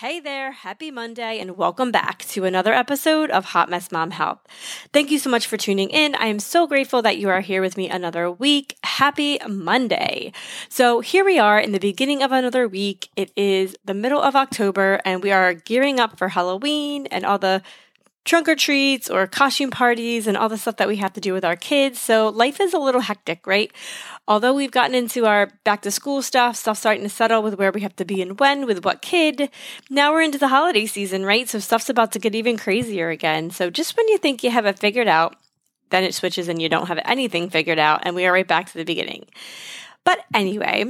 Hey there, happy Monday, and welcome back to another episode of Hot Mess Mom Health. Thank you so much for tuning in. I am so grateful that you are here with me another week. Happy Monday. So, here we are in the beginning of another week. It is the middle of October, and we are gearing up for Halloween and all the trunk or treats or costume parties and all the stuff that we have to do with our kids. So life is a little hectic, right? Although we've gotten into our back to school stuff, stuff starting to settle with where we have to be and when, with what kid. Now we're into the holiday season, right? So stuff's about to get even crazier again. So just when you think you have it figured out, then it switches and you don't have anything figured out, and we are right back to the beginning. But anyway,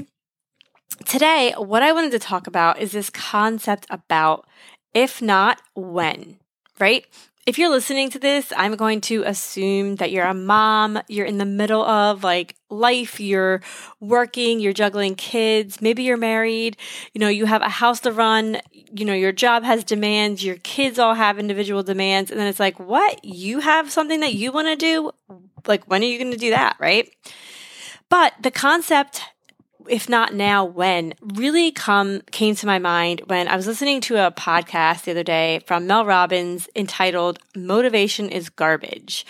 today, what I wanted to talk about is this concept about if not, when right? If you're listening to this, I'm going to assume that you're a mom, you're in the middle of like life, you're working, you're juggling kids, maybe you're married, you know, you have a house to run, you know, your job has demands, your kids all have individual demands, and then it's like, what? You have something that you want to do? Like, when are you going to do that, right? But the concept if not now, when really come came to my mind when I was listening to a podcast the other day from Mel Robbins entitled Motivation is Garbage.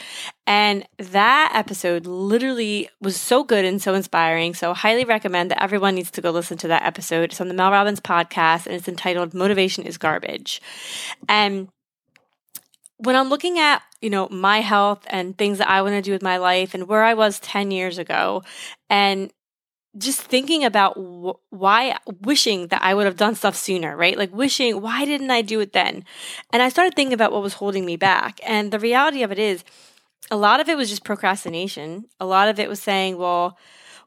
And that episode literally was so good and so inspiring. So highly recommend that everyone needs to go listen to that episode. It's on the Mel Robbins podcast and it's entitled Motivation is Garbage. And when I'm looking at, you know, my health and things that I want to do with my life and where I was 10 years ago and just thinking about wh- why wishing that I would have done stuff sooner, right? Like wishing, why didn't I do it then? And I started thinking about what was holding me back. And the reality of it is, a lot of it was just procrastination. A lot of it was saying, well,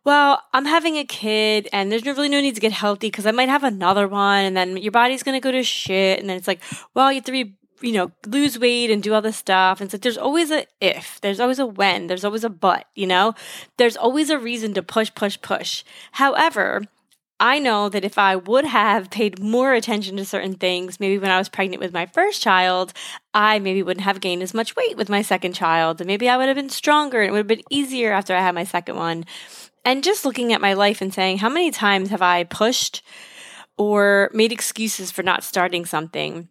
well, I'm having a kid and there's really no need to get healthy because I might have another one and then your body's going to go to shit. And then it's like, well, you have to be you know, lose weight and do all this stuff. And so there's always a if, there's always a when, there's always a but, you know, there's always a reason to push, push, push. However, I know that if I would have paid more attention to certain things, maybe when I was pregnant with my first child, I maybe wouldn't have gained as much weight with my second child. And maybe I would have been stronger and it would have been easier after I had my second one. And just looking at my life and saying, how many times have I pushed or made excuses for not starting something?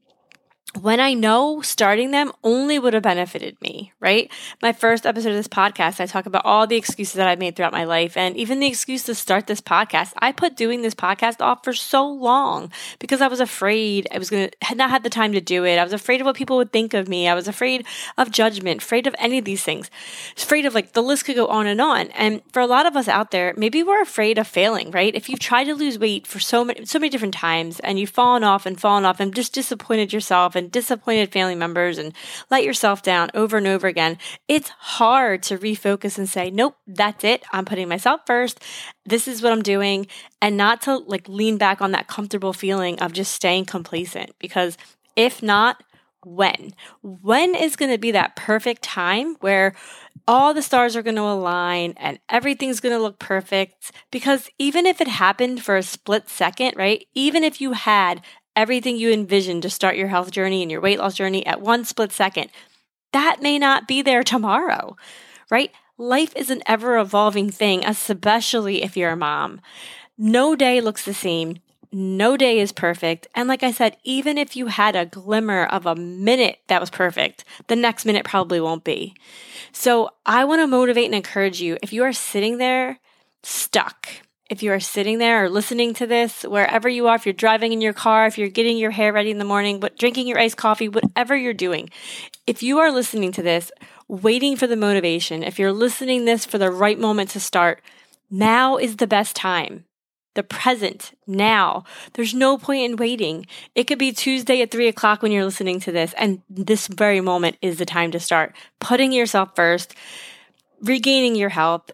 When I know starting them only would have benefited me, right? My first episode of this podcast, I talk about all the excuses that I've made throughout my life and even the excuse to start this podcast. I put doing this podcast off for so long because I was afraid I was going to had not had the time to do it. I was afraid of what people would think of me. I was afraid of judgment, afraid of any of these things. Afraid of like the list could go on and on. And for a lot of us out there, maybe we're afraid of failing, right? If you've tried to lose weight for so many so many different times and you've fallen off and fallen off and just disappointed yourself and disappointed family members and let yourself down over and over again, it's hard to refocus and say, nope, that's it. I'm putting myself first. This is what I'm doing. And not to like lean back on that comfortable feeling of just staying complacent. Because if not, when? When is going to be that perfect time where all the stars are going to align and everything's going to look perfect? Because even if it happened for a split second, right? Even if you had everything you envisioned to start your health journey and your weight loss journey at one split second, that may not be there tomorrow, right? Life is an ever evolving thing, especially if you're a mom. No day looks the same. no day is perfect. And like I said, even if you had a glimmer of a minute that was perfect, the next minute probably won't be. So I want to motivate and encourage you. If you are sitting there stuck, if you are sitting there or listening to this, wherever you are, if you're driving in your car, if you're getting your hair ready in the morning, but drinking your iced coffee, whatever you're doing, if you are listening to this, waiting for the motivation, if you're listening this for the right moment to start, now is the best time. The present, now. There's no point in waiting. It could be Tuesday at three o'clock when you're listening to this, and this very moment is the time to start putting yourself first, regaining your health,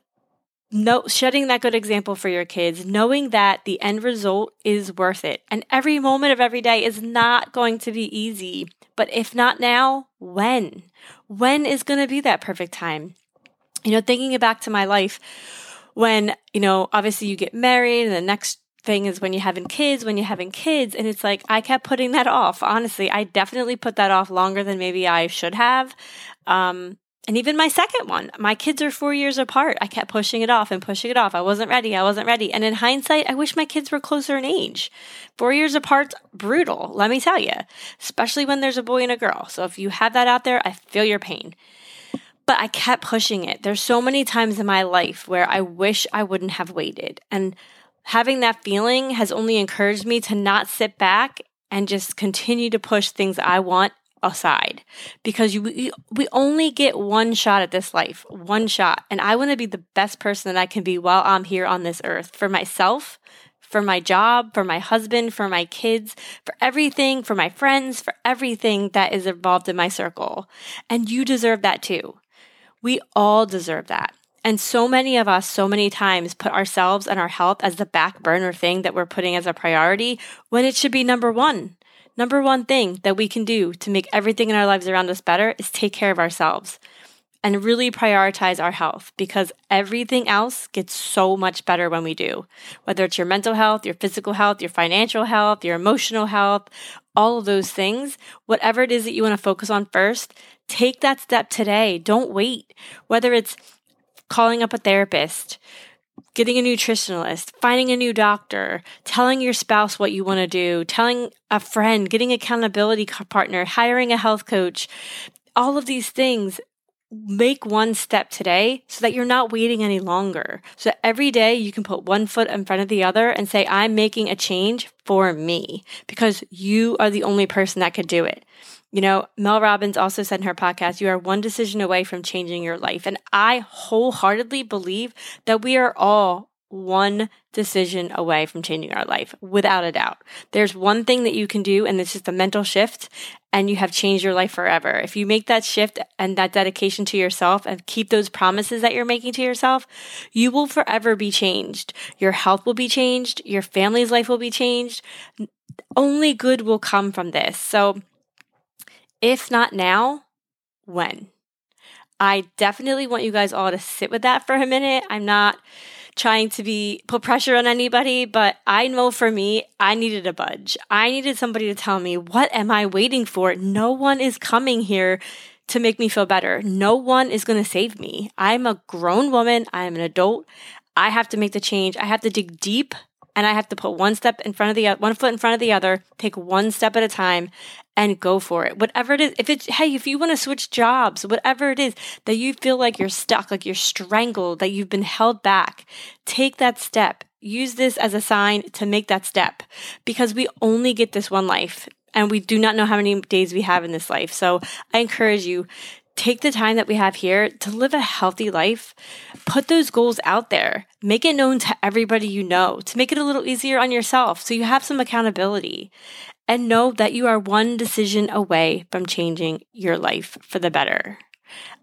no setting that good example for your kids knowing that the end result is worth it. And every moment of every day is not going to be easy. But if not now when? When is going to be that perfect time? You know thinking back to my life when you know obviously you get married and the next thing is when you're having kids when you're having kids and it's like i kept putting that off. Honestly i definitely put that off longer than maybe i should have. Um, and even my second one, my kids are four years apart. I kept pushing it off and pushing it off. I wasn't ready. I wasn't ready. And in hindsight, I wish my kids were closer in age. Four years apart, brutal, let me tell you, especially when there's a boy and a girl. So if you have that out there, I feel your pain. But I kept pushing it. There's so many times in my life where I wish I wouldn't have waited. And having that feeling has only encouraged me to not sit back and just continue to push things I want aside because you we only get one shot at this life, one shot. And I want to be the best person that I can be while I'm here on this earth for myself, for my job, for my husband, for my kids, for everything, for my friends, for everything that is involved in my circle. And you deserve that too. We all deserve that. And so many of us, so many times, put ourselves and our health as the back burner thing that we're putting as a priority when it should be number one. Number one thing that we can do to make everything in our lives around us better is take care of ourselves and really prioritize our health because everything else gets so much better when we do. Whether it's your mental health, your physical health, your financial health, your emotional health, all of those things, whatever it is that you want to focus on first, take that step today. Don't wait. Whether it's calling up a therapist, getting a nutritionalist, finding a new doctor, telling your spouse what you want to do, telling a friend, getting accountability partner, hiring a health coach, all of these things make one step today so that you're not waiting any longer. So every day you can put one foot in front of the other and say, I'm making a change for me because you are the only person that could do it. You know, Mel Robbins also said in her podcast, you are one decision away from changing your life. And I wholeheartedly believe that we are all one decision away from changing our life without a doubt. There's one thing that you can do, and it's just a mental shift, and you have changed your life forever. If you make that shift and that dedication to yourself and keep those promises that you're making to yourself, you will forever be changed. Your health will be changed, your family's life will be changed. Only good will come from this. So, if not now, when? I definitely want you guys all to sit with that for a minute. I'm not trying to be put pressure on anybody, but I know for me, I needed a budge. I needed somebody to tell me, what am I waiting for? No one is coming here to make me feel better. No one is going to save me. I'm a grown woman. I'm an adult. I have to make the change. I have to dig deep and I have to put one step in front of the one foot in front of the other, take one step at a time and go for it. Whatever it is, if it's hey, if you want to switch jobs, whatever it is that you feel like you're stuck, like you're strangled, that you've been held back, take that step. Use this as a sign to make that step because we only get this one life and we do not know how many days we have in this life. So I encourage you take the time that we have here to live a healthy life. Put those goals out there. Make it known to everybody you know to make it a little easier on yourself so you have some accountability. And know that you are one decision away from changing your life for the better.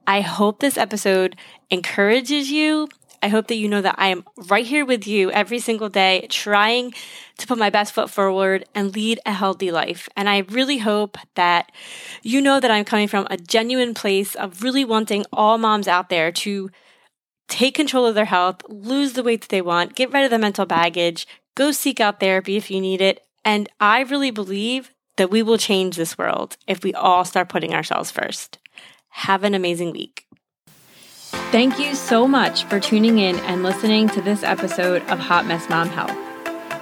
I hope this episode encourages you I hope that you know that I am right here with you every single day, trying to put my best foot forward and lead a healthy life. And I really hope that you know that I'm coming from a genuine place of really wanting all moms out there to take control of their health, lose the weight that they want, get rid of the mental baggage, go seek out therapy if you need it. And I really believe that we will change this world if we all start putting ourselves first. Have an amazing week. Thank you so much for tuning in and listening to this episode of Hot Mess Mom Health.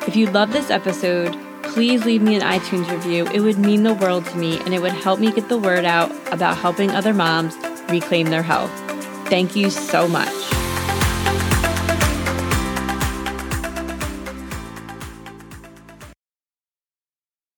If you love this episode, please leave me an iTunes review. It would mean the world to me and it would help me get the word out about helping other moms reclaim their health. Thank you so much.